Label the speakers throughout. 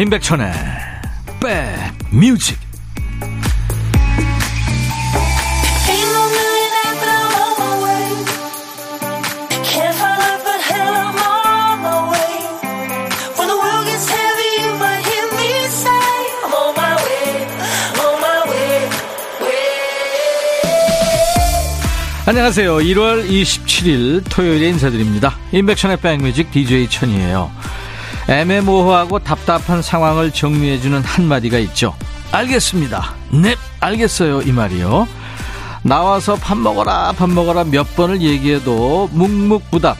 Speaker 1: 임백천의 백뮤직 안녕하세요. 1월 27일 토요일에 인사드립니다. 임백천의 백뮤직 DJ 천이에요. 애매모호하고 답답한 상황을 정리해주는 한마디가 있죠. 알겠습니다. 네, 알겠어요. 이 말이요. 나와서 밥 먹어라, 밥 먹어라 몇 번을 얘기해도 묵묵부답.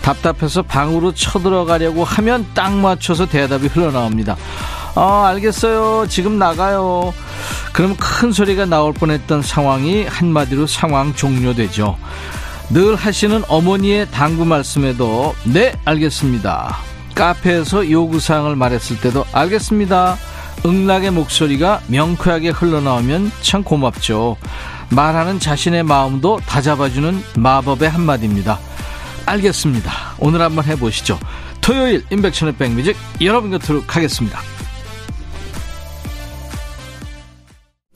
Speaker 1: 답답해서 방으로 쳐들어가려고 하면 딱 맞춰서 대답이 흘러나옵니다. 어, 알겠어요. 지금 나가요. 그럼 큰 소리가 나올 뻔했던 상황이 한마디로 상황 종료되죠. 늘 하시는 어머니의 당부 말씀에도 네, 알겠습니다. 카페에서 요구사항을 말했을 때도 알겠습니다. 응락의 목소리가 명쾌하게 흘러나오면 참 고맙죠. 말하는 자신의 마음도 다잡아주는 마법의 한마디입니다. 알겠습니다. 오늘 한번 해보시죠. 토요일 인백천의 백뮤직 여러분 곁으로 가겠습니다.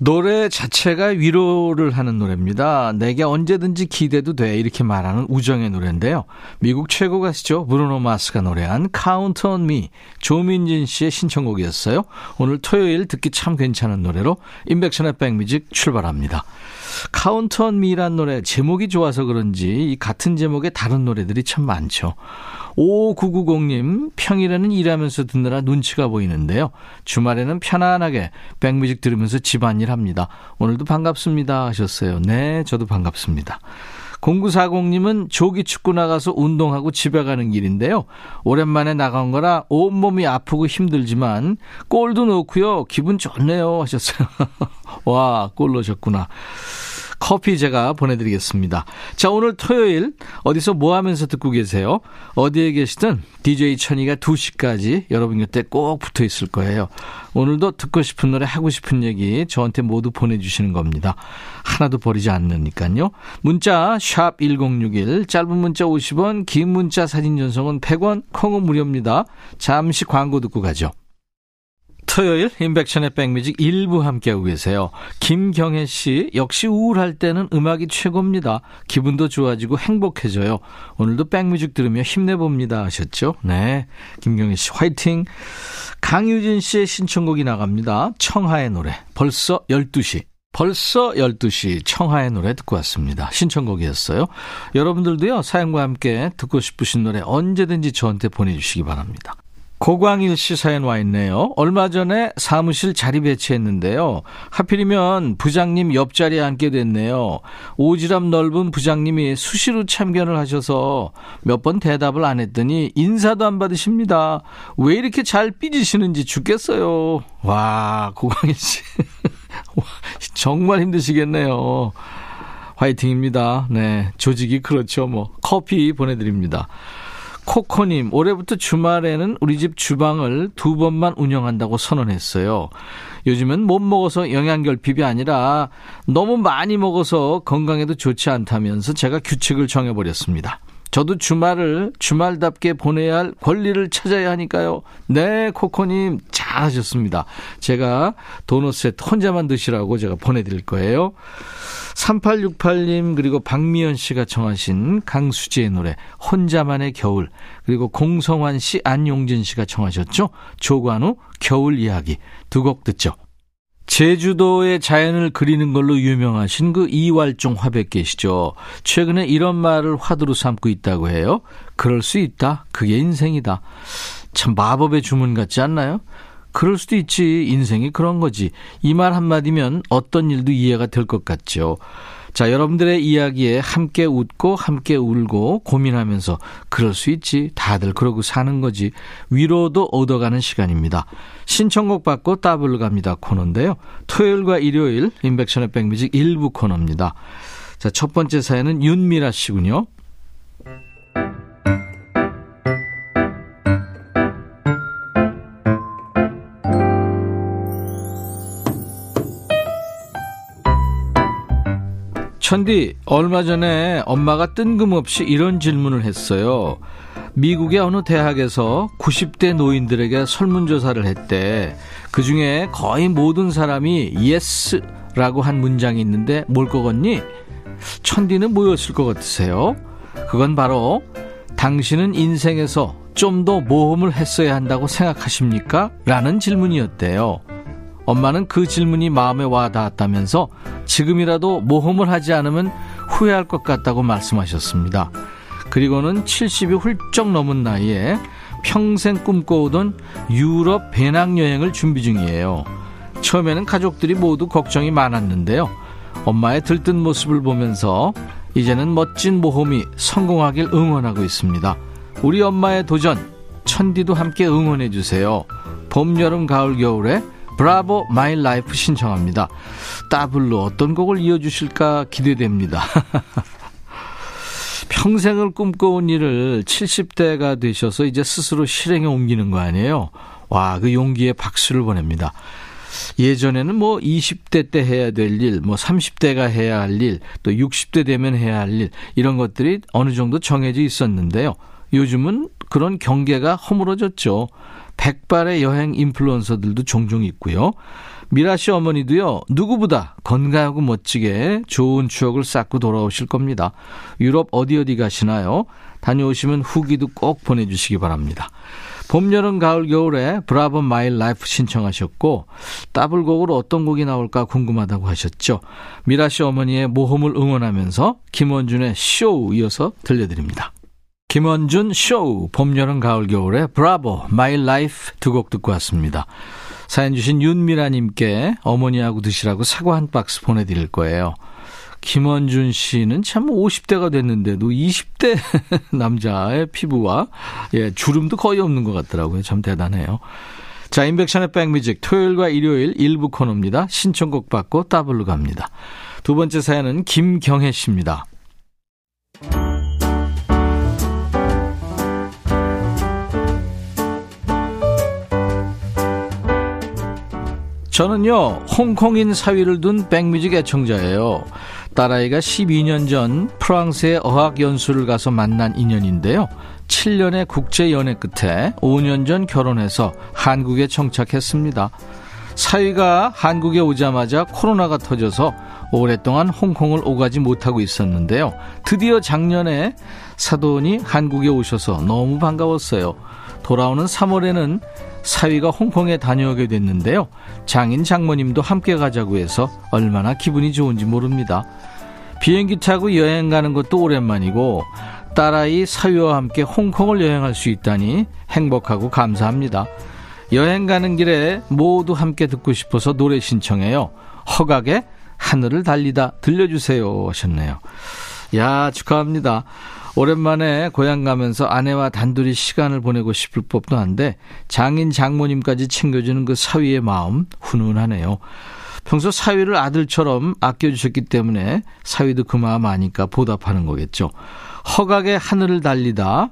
Speaker 1: 노래 자체가 위로를 하는 노래입니다. 내게 언제든지 기대도 돼 이렇게 말하는 우정의 노래인데요. 미국 최고 가시죠. 브루노 마스가 노래한 Count on Me 조민진 씨의 신청곡이었어요. 오늘 토요일 듣기 참 괜찮은 노래로 인백션의 백뮤직 출발합니다. Count on Me란 노래 제목이 좋아서 그런지 이 같은 제목의 다른 노래들이 참 많죠. 5990님, 평일에는 일하면서 듣느라 눈치가 보이는데요. 주말에는 편안하게 백뮤직 들으면서 집안일 합니다. 오늘도 반갑습니다 하셨어요. 네, 저도 반갑습니다. 0940님은 조기 축구 나가서 운동하고 집에 가는 길인데요. 오랜만에 나간 거라 온몸이 아프고 힘들지만 골도 넣고요. 기분 좋네요 하셨어요. 와, 골 넣으셨구나. 커피 제가 보내드리겠습니다. 자, 오늘 토요일 어디서 뭐 하면서 듣고 계세요? 어디에 계시든 DJ 천이가 2시까지 여러분 곁에 꼭 붙어 있을 거예요. 오늘도 듣고 싶은 노래 하고 싶은 얘기 저한테 모두 보내주시는 겁니다. 하나도 버리지 않으니까요. 문자 1061, 짧은 문자 50원, 긴 문자 사진 전송은 100원, 콩은 무료입니다. 잠시 광고 듣고 가죠. 토요일 인백션의 백뮤직 일부 함께하고 계세요. 김경혜 씨 역시 우울할 때는 음악이 최고입니다. 기분도 좋아지고 행복해져요. 오늘도 백뮤직 들으며 힘내봅니다 하셨죠? 네. 김경혜 씨 화이팅. 강유진 씨의 신청곡이 나갑니다. 청하의 노래. 벌써 12시. 벌써 12시 청하의 노래 듣고 왔습니다. 신청곡이었어요. 여러분들도요, 사연과 함께 듣고 싶으신 노래 언제든지 저한테 보내주시기 바랍니다. 고광일 씨 사연 와 있네요. 얼마 전에 사무실 자리 배치했는데요. 하필이면 부장님 옆자리에 앉게 됐네요. 오지랖 넓은 부장님이 수시로 참견을 하셔서 몇 번 대답을 안 했더니 인사도 안 받으십니다. 왜 이렇게 잘 삐지시는지 죽겠어요. 와, 고광일 씨. 정말 힘드시겠네요. 화이팅입니다. 네. 조직이 그렇죠. 뭐. 커피 보내드립니다. 코코님, 올해부터 주말에는 우리 집 주방을 두 번만 운영한다고 선언했어요. 요즘은 못 먹어서 영양결핍이 아니라 너무 많이 먹어서 건강에도 좋지 않다면서 제가 규칙을 정해버렸습니다. 저도 주말을 주말답게 보내야 할 권리를 찾아야 하니까요. 네, 코코님, 잘하셨습니다. 제가 도넛 세트 혼자만 드시라고 제가 보내드릴 거예요. 3868님 그리고 박미연 씨가 청하신 강수지의 노래 혼자만의 겨울 그리고 공성환 씨 안용진 씨가 청하셨죠. 조관우 겨울 이야기 두 곡 듣죠. 제주도의 자연을 그리는 걸로 유명하신 그 이왈종 화백 계시죠. 최근에 이런 말을 화두로 삼고 있다고 해요. 그럴 수 있다. 그게 인생이다. 참 마법의 주문 같지 않나요? 그럴 수도 있지. 인생이 그런 거지. 이 말 한마디면 어떤 일도 이해가 될 것 같죠. 자, 여러분들의 이야기에 함께 웃고 함께 울고 고민하면서 그럴 수 있지. 다들 그러고 사는 거지. 위로도 얻어가는 시간입니다. 신청곡 받고 따블로 갑니다 코너인데요. 토요일과 일요일 인백션의 백뮤직 일부 코너입니다. 자, 첫 번째 사연은 윤미라 씨군요. 천디, 얼마 전에 엄마가 뜬금없이 이런 질문을 했어요. 미국의 어느 대학에서 90대 노인들에게 설문조사를 했대. 그 중에 거의 모든 사람이 yes라고 한 문장이 있는데 뭘 거겠니? 천디는 뭐였을 것 같으세요? 그건 바로 당신은 인생에서 좀 더 모험을 했어야 한다고 생각하십니까? 라는 질문이었대요. 엄마는 그 질문이 마음에 와 닿았다면서 지금이라도 모험을 하지 않으면 후회할 것 같다고 말씀하셨습니다. 그리고는 70이 훌쩍 넘은 나이에 평생 꿈꿔오던 유럽 배낭여행을 준비 중이에요. 처음에는 가족들이 모두 걱정이 많았는데요. 엄마의 들뜬 모습을 보면서 이제는 멋진 모험이 성공하길 응원하고 있습니다. 우리 엄마의 도전, 천디도 함께 응원해주세요. 봄, 여름, 가을, 겨울에 Bravo My Life 신청합니다. 더블로 어떤 곡을 이어주실까 기대됩니다. 평생을 꿈꿔온 일을 70대가 되셔서 이제 스스로 실행에 옮기는 거 아니에요? 와, 그 용기에 박수를 보냅니다. 예전에는 뭐 20대 때 해야 될 일, 뭐 30대가 해야 할 일, 또 60대 되면 해야 할 일, 이런 것들이 어느 정도 정해져 있었는데요. 요즘은 그런 경계가 허물어졌죠. 백발의 여행 인플루언서들도 종종 있고요. 미라 씨 어머니도요, 누구보다 건강하고 멋지게 좋은 추억을 쌓고 돌아오실 겁니다. 유럽 어디 어디 가시나요? 다녀오시면 후기도 꼭 보내주시기 바랍니다. 봄, 여름, 가을, 겨울에 Bravo My Life 신청하셨고, 따블곡으로 어떤 곡이 나올까 궁금하다고 하셨죠. 미라 씨 어머니의 모험을 응원하면서 김원준의 쇼 이어서 들려드립니다. 김원준 쇼, 봄, 여름, 가을, 겨울에 Bravo, My Life 두 곡 듣고 왔습니다. 사연 주신 윤미라님께 어머니하고 드시라고 사과 한 박스 보내드릴 거예요. 김원준 씨는 참 50대가 됐는데도 20대 남자의 피부와 예, 주름도 거의 없는 것 같더라고요. 참 대단해요. 자, 인백션의 백뮤직 토요일과 일요일 일부 코너입니다. 신청곡 받고 따블로 갑니다. 두 번째 사연은 김경혜 씨입니다. 저는요, 홍콩인 사위를 둔 백뮤직 애청자예요. 딸아이가 12년 전 프랑스에 어학연수를 가서 만난 인연인데요. 7년의 국제 연애 끝에 5년 전 결혼해서 한국에 정착했습니다. 사위가 한국에 오자마자 코로나가 터져서 오랫동안 홍콩을 오가지 못하고 있었는데요. 드디어 작년에 사돈이 한국에 오셔서 너무 반가웠어요. 돌아오는 3월에는 사위가 홍콩에 다녀오게 됐는데요. 장인 장모님도 함께 가자고 해서 얼마나 기분이 좋은지 모릅니다. 비행기 타고 여행 가는 것도 오랜만이고 딸아이 사위와 함께 홍콩을 여행할 수 있다니 행복하고 감사합니다. 여행 가는 길에 모두 함께 듣고 싶어서 노래 신청해요. 허각의 하늘을 달리다 들려주세요 하셨네요. 야 축하합니다. 오랜만에 고향 가면서 아내와 단둘이 시간을 보내고 싶을 법도 한데 장인 장모님까지 챙겨주는 그 사위의 마음 훈훈하네요. 평소 사위를 아들처럼 아껴주셨기 때문에 사위도 그 마음 아니까 보답하는 거겠죠. 허각의 하늘을 달리다.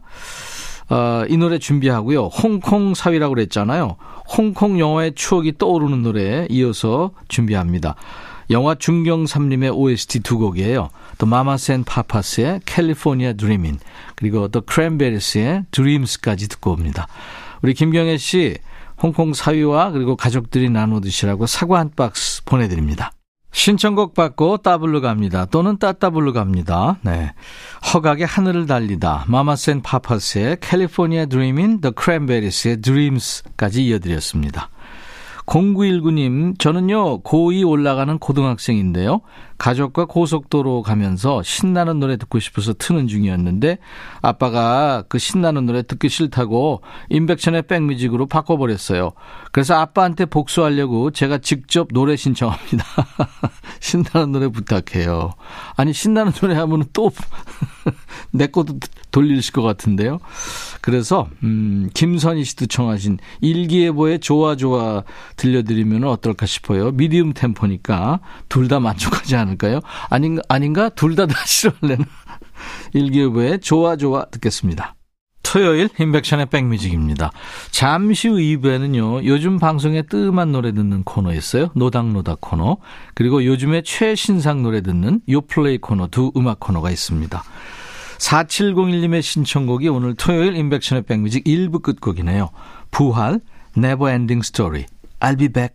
Speaker 1: 어, 이 노래 준비하고요. 홍콩 사위라고 그랬잖아요. 홍콩 영화의 추억이 떠오르는 노래에 이어서 준비합니다. 영화 중경삼림의 OST 두 곡이에요. 또 마마스 앤 파파스의 California Dreamin' 그리고 또 크랜베리스의 Dreams까지 듣고 옵니다. 우리 김경애 씨 홍콩 사위와 그리고 가족들이 나눠 드시라고 사과 한 박스 보내드립니다. 신청곡 받고 따블로 갑니다. 또는 따따블로 갑니다. 네. 허각의 하늘을 달리다. 마마스 앤 파파스의 California Dreamin', 더 크랜베리스의 Dreams까지 이어드렸습니다. 0919님, 저는요, 고2 올라가는 고등학생인데요. 가족과 고속도로 가면서 신나는 노래 듣고 싶어서 트는 중이었는데, 아빠가 그 신나는 노래 듣기 싫다고 인백천의 백뮤직으로 바꿔버렸어요. 그래서 아빠한테 복수하려고 제가 직접 노래 신청합니다. 신나는 노래 부탁해요. 아니, 신나는 노래 하면 또, 내 것도 돌리실 것 같은데요. 그래서 음, 김선희 씨도 청하신 일기예보의 좋아 좋아 들려드리면 어떨까 싶어요. 미디움 템포니까 둘 다 만족하지 않 을까요? 아닌가 아닌가 둘 다 다 싫어할래나? 일기예보의 좋아 좋아 듣겠습니다. 토요일 인백션의 백뮤직입니다. 잠시 후 2부에는요. 요즘 방송에 뜸한 노래 듣는 코너 있어요. 노닥노닥 코너. 그리고 요즘에 최신상 노래 듣는 요플레이 코너 두 음악 코너가 있습니다. 4701님의 신청곡이 오늘 토요일 인백션의 백뮤직 1부 끝곡이네요. 부활, Ending Story. I'll be back.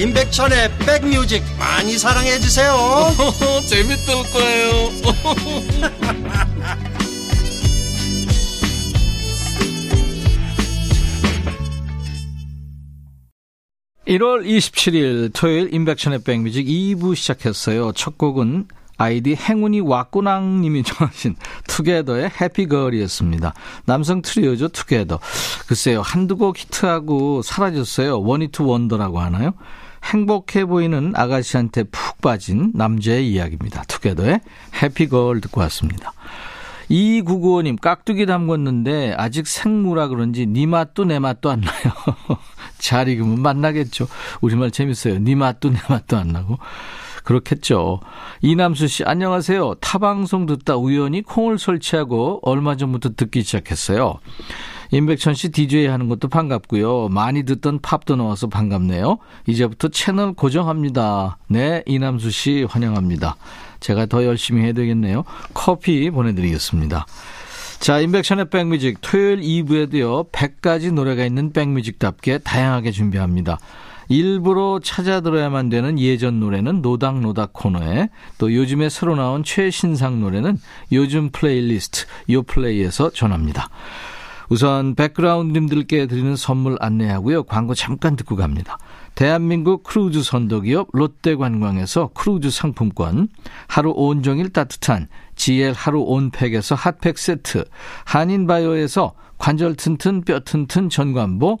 Speaker 2: 임백천의 백뮤직 많이 사랑해 주세요
Speaker 3: 재밌을 거예요
Speaker 1: 1월 27일 토요일 인백션의 백뮤직 2부 시작했어요. 첫 곡은 아이디 행운이 왔구낭 님이 정하신 투게더의 Happy Girl이었습니다. 남성 트리오죠, 투게더. 글쎄요, 한두 곡 히트하고 사라졌어요. one-hit wonder라고 하나요? 행복해 보이는 아가씨한테 푹 빠진 남자의 이야기입니다. 투게더의 Happy Girl 듣고 왔습니다. 2995님, 깍두기 담궜는데 아직 생무라 그런지 니 맛도 내 맛도 안 나요. 잘 익으면 맛나겠죠. 우리말 재밌어요. 니 맛도 내 맛도 안 나고. 그렇겠죠. 이남수 씨, 안녕하세요. 타방송 듣다 우연히 콩을 설치하고 얼마 전부터 듣기 시작했어요. 임백천 씨 DJ 하는 것도 반갑고요. 많이 듣던 팝도 나와서 반갑네요. 이제부터 채널 고정합니다. 네, 이남수 씨 환영합니다. 제가 더 열심히 해야 되겠네요. 커피 보내드리겠습니다. 자, 인백션의 백뮤직 토요일 2부에도요. 100가지 노래가 있는 백뮤직답게 다양하게 준비합니다. 일부러 찾아 들어야만 되는 예전 노래는 노닥노닥 코너에 또 요즘에 새로 나온 최신상 노래는 요즘 플레이리스트 요 플레이에서 전합니다. 우선 백그라운드님들께 드리는 선물 안내하고요. 광고 잠깐 듣고 갑니다. 대한민국 크루즈 선도기업 롯데관광에서 크루즈 상품권, 하루 온종일 따뜻한 GL 하루 온팩에서 핫팩 세트, 한인바이오에서 관절 튼튼 뼈 튼튼 전관보,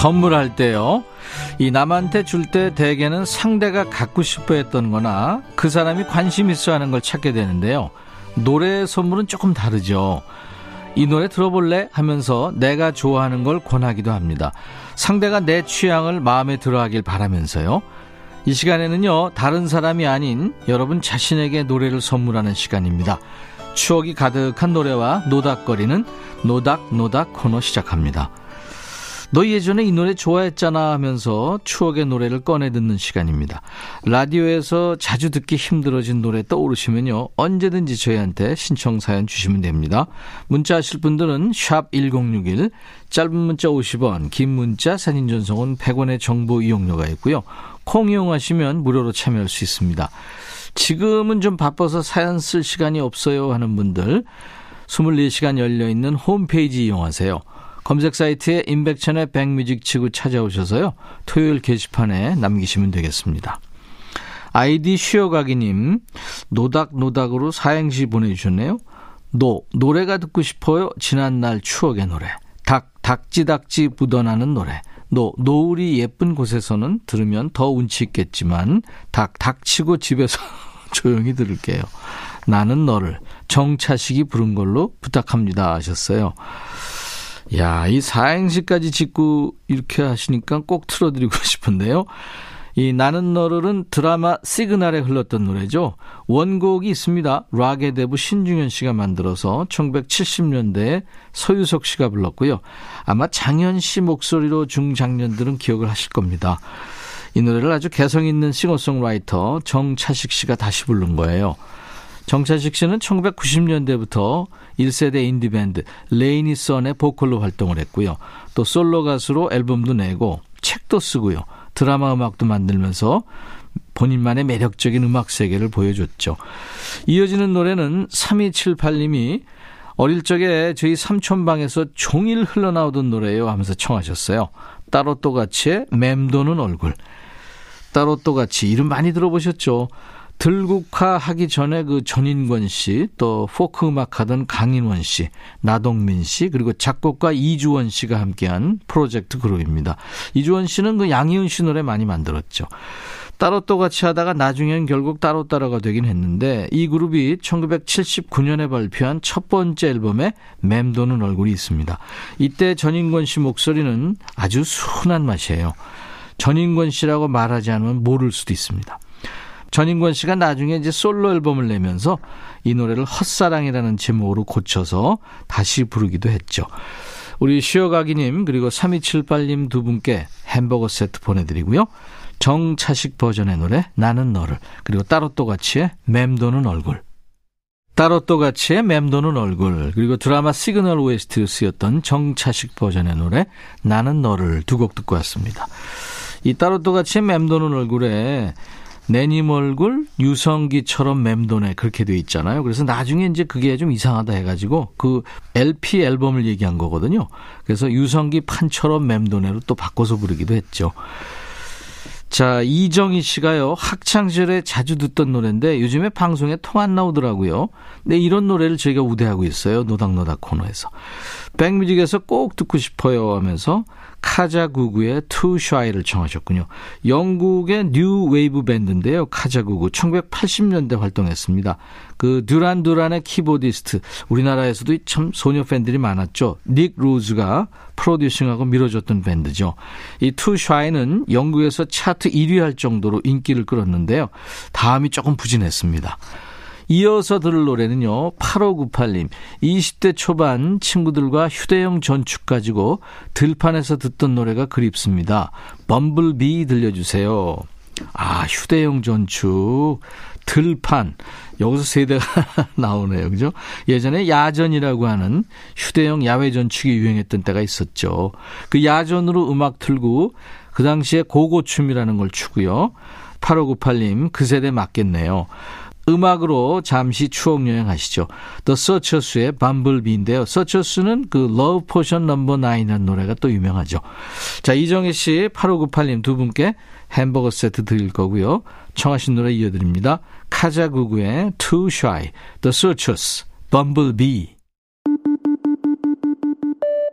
Speaker 1: 선물할 때요. 이 남한테 줄 때 대개는 상대가 갖고 싶어 했던 거나 그 사람이 관심 있어 하는 걸 찾게 되는데요. 노래 선물은 조금 다르죠. 이 노래 들어볼래? 하면서 내가 좋아하는 걸 권하기도 합니다. 상대가 내 취향을 마음에 들어 하길 바라면서요. 이 시간에는요, 다른 사람이 아닌 여러분 자신에게 노래를 선물하는 시간입니다. 추억이 가득한 노래와 노닥거리는 노닥노닥 코너 시작합니다. 너 예전에 이 노래 좋아했잖아 하면서 추억의 노래를 꺼내 듣는 시간입니다. 라디오에서 자주 듣기 힘들어진 노래 떠오르시면요. 언제든지 저희한테 신청 사연 주시면 됩니다. 문자 하실 분들은 샵 1061, 짧은 문자 50원, 긴 문자 사진 전송은 100원의 정보 이용료가 있고요. 콩 이용하시면 무료로 참여할 수 있습니다. 지금은 좀 바빠서 사연 쓸 시간이 없어요 하는 분들 24시간 열려 있는 홈페이지 이용하세요. 검색 사이트에 임백천의 백뮤직 치고 찾아오셔서요. 토요일 게시판에 남기시면 되겠습니다. 아이디 쉬어가기님, 노닥노닥으로 사행시 보내주셨네요. 노, 노래가 듣고 싶어요. 지난날 추억의 노래. 닥, 닥지닥지 묻어나는 노래. 노, 노을이 예쁜 곳에서는 들으면 더 운치 있겠지만, 닥, 닥치고 집에서 조용히 들을게요. 나는 너를 정차식이 부른 걸로 부탁합니다 하셨어요. 야, 이 사행시까지 짓고 이렇게 하시니까 꼭 틀어드리고 싶은데요. 이 나는 너를은 드라마 시그널에 흘렀던 노래죠. 원곡이 있습니다. 락의 대부 신중현 씨가 만들어서 1970년대에 서유석 씨가 불렀고요. 아마 장현 씨 목소리로 중장년들은 기억을 하실 겁니다. 이 노래를 아주 개성 있는 싱어송라이터 정차식 씨가 다시 부른 거예요. 정차식 씨는 1990년대부터 1세대 인디밴드 레이니 선의 보컬로 활동을 했고요. 또 솔로 가수로 앨범도 내고 책도 쓰고요. 드라마 음악도 만들면서 본인만의 매력적인 음악 세계를 보여줬죠. 이어지는 노래는 3278님이 어릴 적에 저희 삼촌 방에서 종일 흘러나오던 노래예요 하면서 청하셨어요. 따로 또 같이의 맴도는 얼굴. 따로 또 같이 이름 많이 들어보셨죠? 들국화 하기 전에 그 전인권 씨, 또 포크 음악 하던 강인원 씨, 나동민 씨, 그리고 작곡가 이주원 씨가 함께한 프로젝트 그룹입니다. 이주원 씨는 그 양희은 씨 노래 많이 만들었죠. 따로 또 같이 하다가 나중엔 결국 따로 따로가 되긴 했는데 이 그룹이 1979년에 발표한 첫 번째 앨범에 맴도는 얼굴이 있습니다. 이때 전인권 씨 목소리는 아주 순한 맛이에요. 전인권 씨라고 말하지 않으면 모를 수도 있습니다. 전인권 씨가 나중에 이제 솔로 앨범을 내면서 이 노래를 헛사랑이라는 제목으로 고쳐서 다시 부르기도 했죠. 우리 쉬어가기님 그리고 3278님 두 분께 햄버거 세트 보내드리고요. 정차식 버전의 노래 나는 너를 그리고 따로 또 같이의 맴도는 얼굴 따로 또 같이의 맴도는 얼굴 그리고 드라마 시그널 OST로 쓰였던 정차식 버전의 노래 나는 너를 두 곡 듣고 왔습니다. 이 따로 또 같이 맴도는 얼굴에 내님 얼굴 유성기처럼 맴도네 그렇게 돼 있잖아요. 그래서 나중에 이제 그게 좀 이상하다 해가지고 그 LP 앨범을 얘기한 거거든요. 그래서 유성기 판처럼 맴도네로 또 바꿔서 부르기도 했죠. 자, 이정희 씨가요, 학창시절에 자주 듣던 노래인데 요즘에 방송에 통 안 나오더라고요. 근데 이런 노래를 저희가 우대하고 있어요. 노닥노닥 코너에서. 백뮤직에서 꼭 듣고 싶어요 하면서 카자구구의 Too Shy를 청하셨군요. 영국의 뉴 웨이브 밴드인데요. 카자구구 1980년대 활동했습니다. 그 듀란 듀란의 키보디스트 우리나라에서도 참 소녀 팬들이 많았죠. 닉 로즈가 프로듀싱하고 밀어줬던 밴드죠. 이 Too Shy는 영국에서 차트 1위 할 정도로 인기를 끌었는데요. 다음이 조금 부진했습니다. 이어서 들을 노래는요. 8598님. 20대 초반 친구들과 휴대용 전축 가지고 들판에서 듣던 노래가 그립습니다. 범블비 들려주세요. 아, 휴대용 전축. 들판. 여기서 세대가 나오네요. 그죠? 예전에 야전이라고 하는 휴대용 야외 전축이 유행했던 때가 있었죠. 그 야전으로 음악 틀고 그 당시에 고고춤이라는 걸 추고요. 8598님, 그 세대 맞겠네요. 음악으로 잠시 추억 여행하시죠. The Searchers의 Bumblebee인데요. Searchers는 그 Love Potion No. 9이라는 노래가 또 유명하죠. 자, 이정혜 씨, 8598님 두 분께 햄버거 세트 드릴 거고요. 청하신 노래 이어드립니다. Kajagoogoo의 Too Shy, The Searchers, Bumblebee.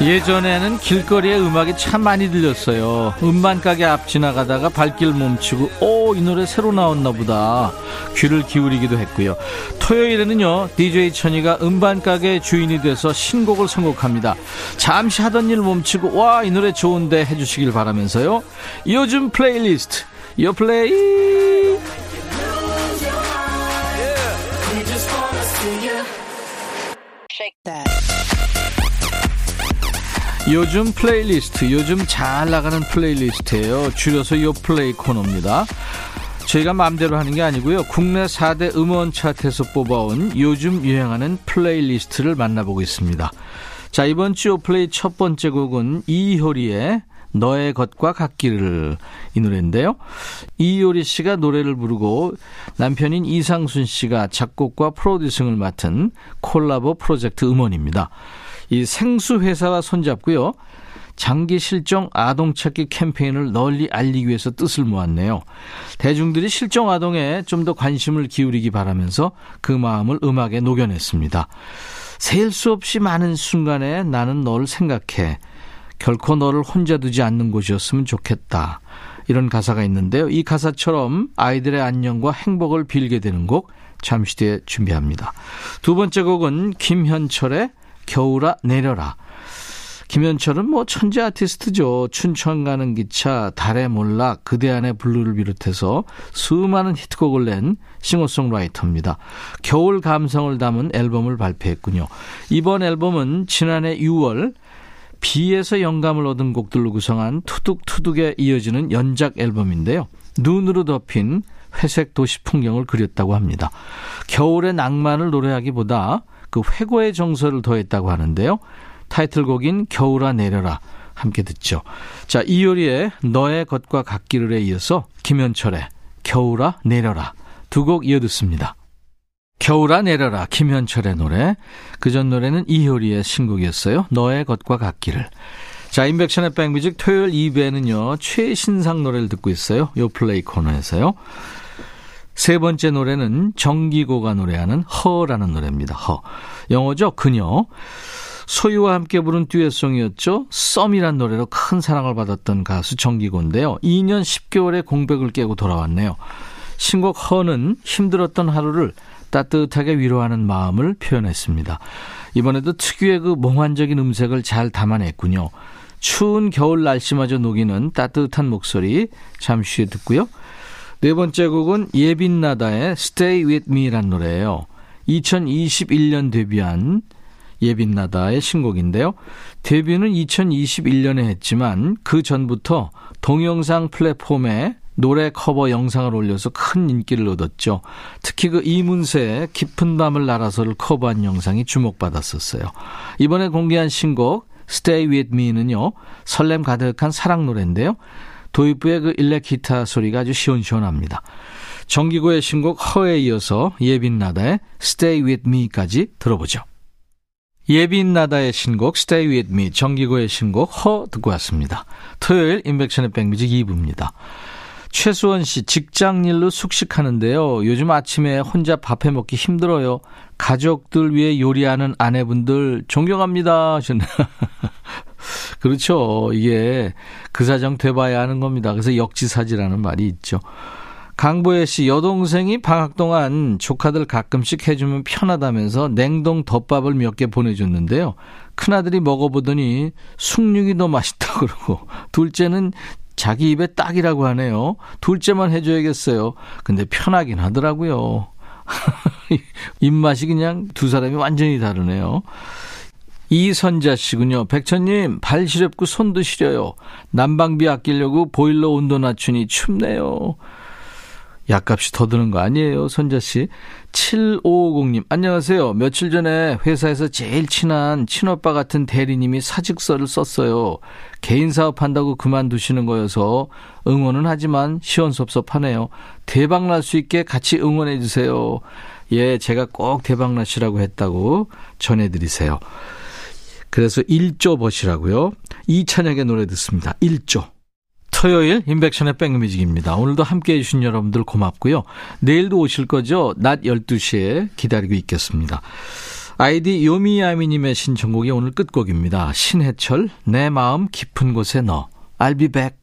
Speaker 1: 예전에는 길거리에 음악이 참 많이 들렸어요. 음반 가게 앞 지나가다가 발길 멈추고 오 이 노래 새로 나왔나 보다 귀를 기울이기도 했고요. 토요일에는요 DJ 천이가 음반 가게 주인이 돼서 신곡을 선곡합니다. 잠시 하던 일 멈추고 와 이 노래 좋은데 해주시길 바라면서요. 요즘 플레이리스트 요 플레이 요즘 플레이리스트, 요즘 잘 나가는 playlist예요. 줄여서 요 플레이 코너입니다. 저희가 마음대로 하는 게 아니고요. 국내 4대 음원 차트에서 뽑아온 요즘 유행하는 playlist를 만나보고 있습니다. 자, 이번 주 요플레이 첫 번째 곡은 이효리의 너의 것과 같기를 이 노래인데요. 이효리 씨가 노래를 부르고 남편인 이상순 씨가 작곡과 producing을 맡은 콜라보 프로젝트 음원입니다. 이 생수 회사와 손잡고요. 장기 실종 아동 찾기 캠페인을 널리 알리기 위해서 뜻을 모았네요. 대중들이 실종 아동에 좀 더 관심을 기울이기 바라면서 그 마음을 음악에 녹여냈습니다. 셀수 없이 많은 순간에 나는 너를 생각해. 결코 너를 혼자 두지 않는 곳이었으면 좋겠다. 이런 가사가 있는데요. 이 가사처럼 아이들의 안녕과 행복을 빌게 되는 곡 잠시 뒤에 준비합니다. 두 번째 곡은 김현철의 겨울아 내려라. 김현철은 뭐 천재 아티스트죠. 춘천 가는 기차, 달의 몰락, 그대 안의 블루를 비롯해서 수많은 히트곡을 낸 싱어송라이터입니다. 겨울 감성을 담은 앨범을 발표했군요. 이번 앨범은 지난해 6월 비에서 영감을 얻은 곡들로 구성한 투둑투둑에 이어지는 연작 앨범인데요. 눈으로 덮인 회색 도시 풍경을 그렸다고 합니다. 겨울의 낭만을 노래하기보다 그 회고의 정서를 더했다고 하는데요. 타이틀곡인 겨울아 내려라 함께 듣죠. 자, 이효리의 너의 것과 같기를에 이어서 김현철의 겨울아 내려라 두 곡 이어 듣습니다. 겨울아 내려라 김현철의 노래 그 전 노래는 이효리의 신곡이었어요. 너의 것과 같기를 자, 인백션의 백뮤직 토요일 2부에는요, 최신상 노래를 듣고 있어요. 요 플레이 코너에서요. 세 번째 노래는 정기고가 노래하는 허라는 노래입니다. 허. 영어죠? 그녀. 소유와 함께 부른 듀엣송이었죠. 썸이란 노래로 큰 사랑을 받았던 가수 정기고인데요. 2년 10개월의 공백을 깨고 돌아왔네요. 신곡 허는 힘들었던 하루를 따뜻하게 위로하는 마음을 표현했습니다. 이번에도 특유의 그 몽환적인 음색을 잘 담아냈군요. 추운 겨울 날씨마저 녹이는 따뜻한 목소리 잠시 후에 듣고요. 네 번째 곡은 예빈나다의 Stay With Me란 노래예요. 2021년 데뷔한 예빈나다의 신곡인데요. 데뷔는 2021년에 했지만 그 전부터 동영상 플랫폼에 노래 커버 영상을 올려서 큰 인기를 얻었죠. 특히 그 이문세의 깊은 밤을 날아서를 커버한 영상이 주목받았었어요. 이번에 공개한 신곡 Stay With Me는요. 설렘 가득한 사랑 노래인데요. 도입부의 그 일렉 기타 소리가 아주 시원시원합니다. 정기고의 신곡 허에 이어서 예빈나다의 Stay With Me까지 들어보죠. 예빈나다의 신곡 Stay With Me, 정기고의 신곡 허 듣고 왔습니다. 토요일 인백션의 백뮤직 2부입니다. 최수원 씨, 직장 일로 숙식하는데요. 요즘 아침에 혼자 밥해 먹기 힘들어요. 가족들 위해 요리하는 아내분들 존경합니다. 하셨네. 그렇죠. 이게 그 사정 돼봐야 하는 겁니다. 그래서 역지사지라는 말이 있죠. 강보혜 씨, 여동생이 방학 동안 조카들 가끔씩 해주면 편하다면서 냉동 덮밥을 몇 개 보내줬는데요. 큰아들이 먹어보더니 숭늉이 더 맛있다 그러고, 둘째는 자기 입에 딱이라고 하네요. 둘째만 해줘야겠어요. 근데 편하긴 하더라고요. 입맛이 그냥 두 사람이 완전히 다르네요. 이선자 씨군요. 백천님, 발 시렵고 손도 시려요. 난방비 아끼려고 보일러 온도 낮추니 춥네요. 약값이 더 드는 거 아니에요, 선자 씨? 7550님, 안녕하세요. 며칠 전에 회사에서 제일 친한 친오빠 같은 대리님이 사직서를 썼어요. 개인 사업한다고 그만두시는 거여서 응원은 하지만 시원섭섭하네요. 대박 날 수 있게 같이 응원해 주세요. 예, 제가 꼭 대박 나시라고 했다고 전해드리세요. 그래서 1조 버시라고요. 이찬혁의 노래 듣습니다. 1조. 토요일 인백션의 백뮤직입니다. 오늘도 함께해 주신 여러분들 고맙고요. 내일도 오실 거죠? 낮 12시에 기다리고 있겠습니다. 아이디 요미야미님의 신청곡이 오늘 끝곡입니다. 신해철 내 마음 깊은 곳에 너. I'll be back.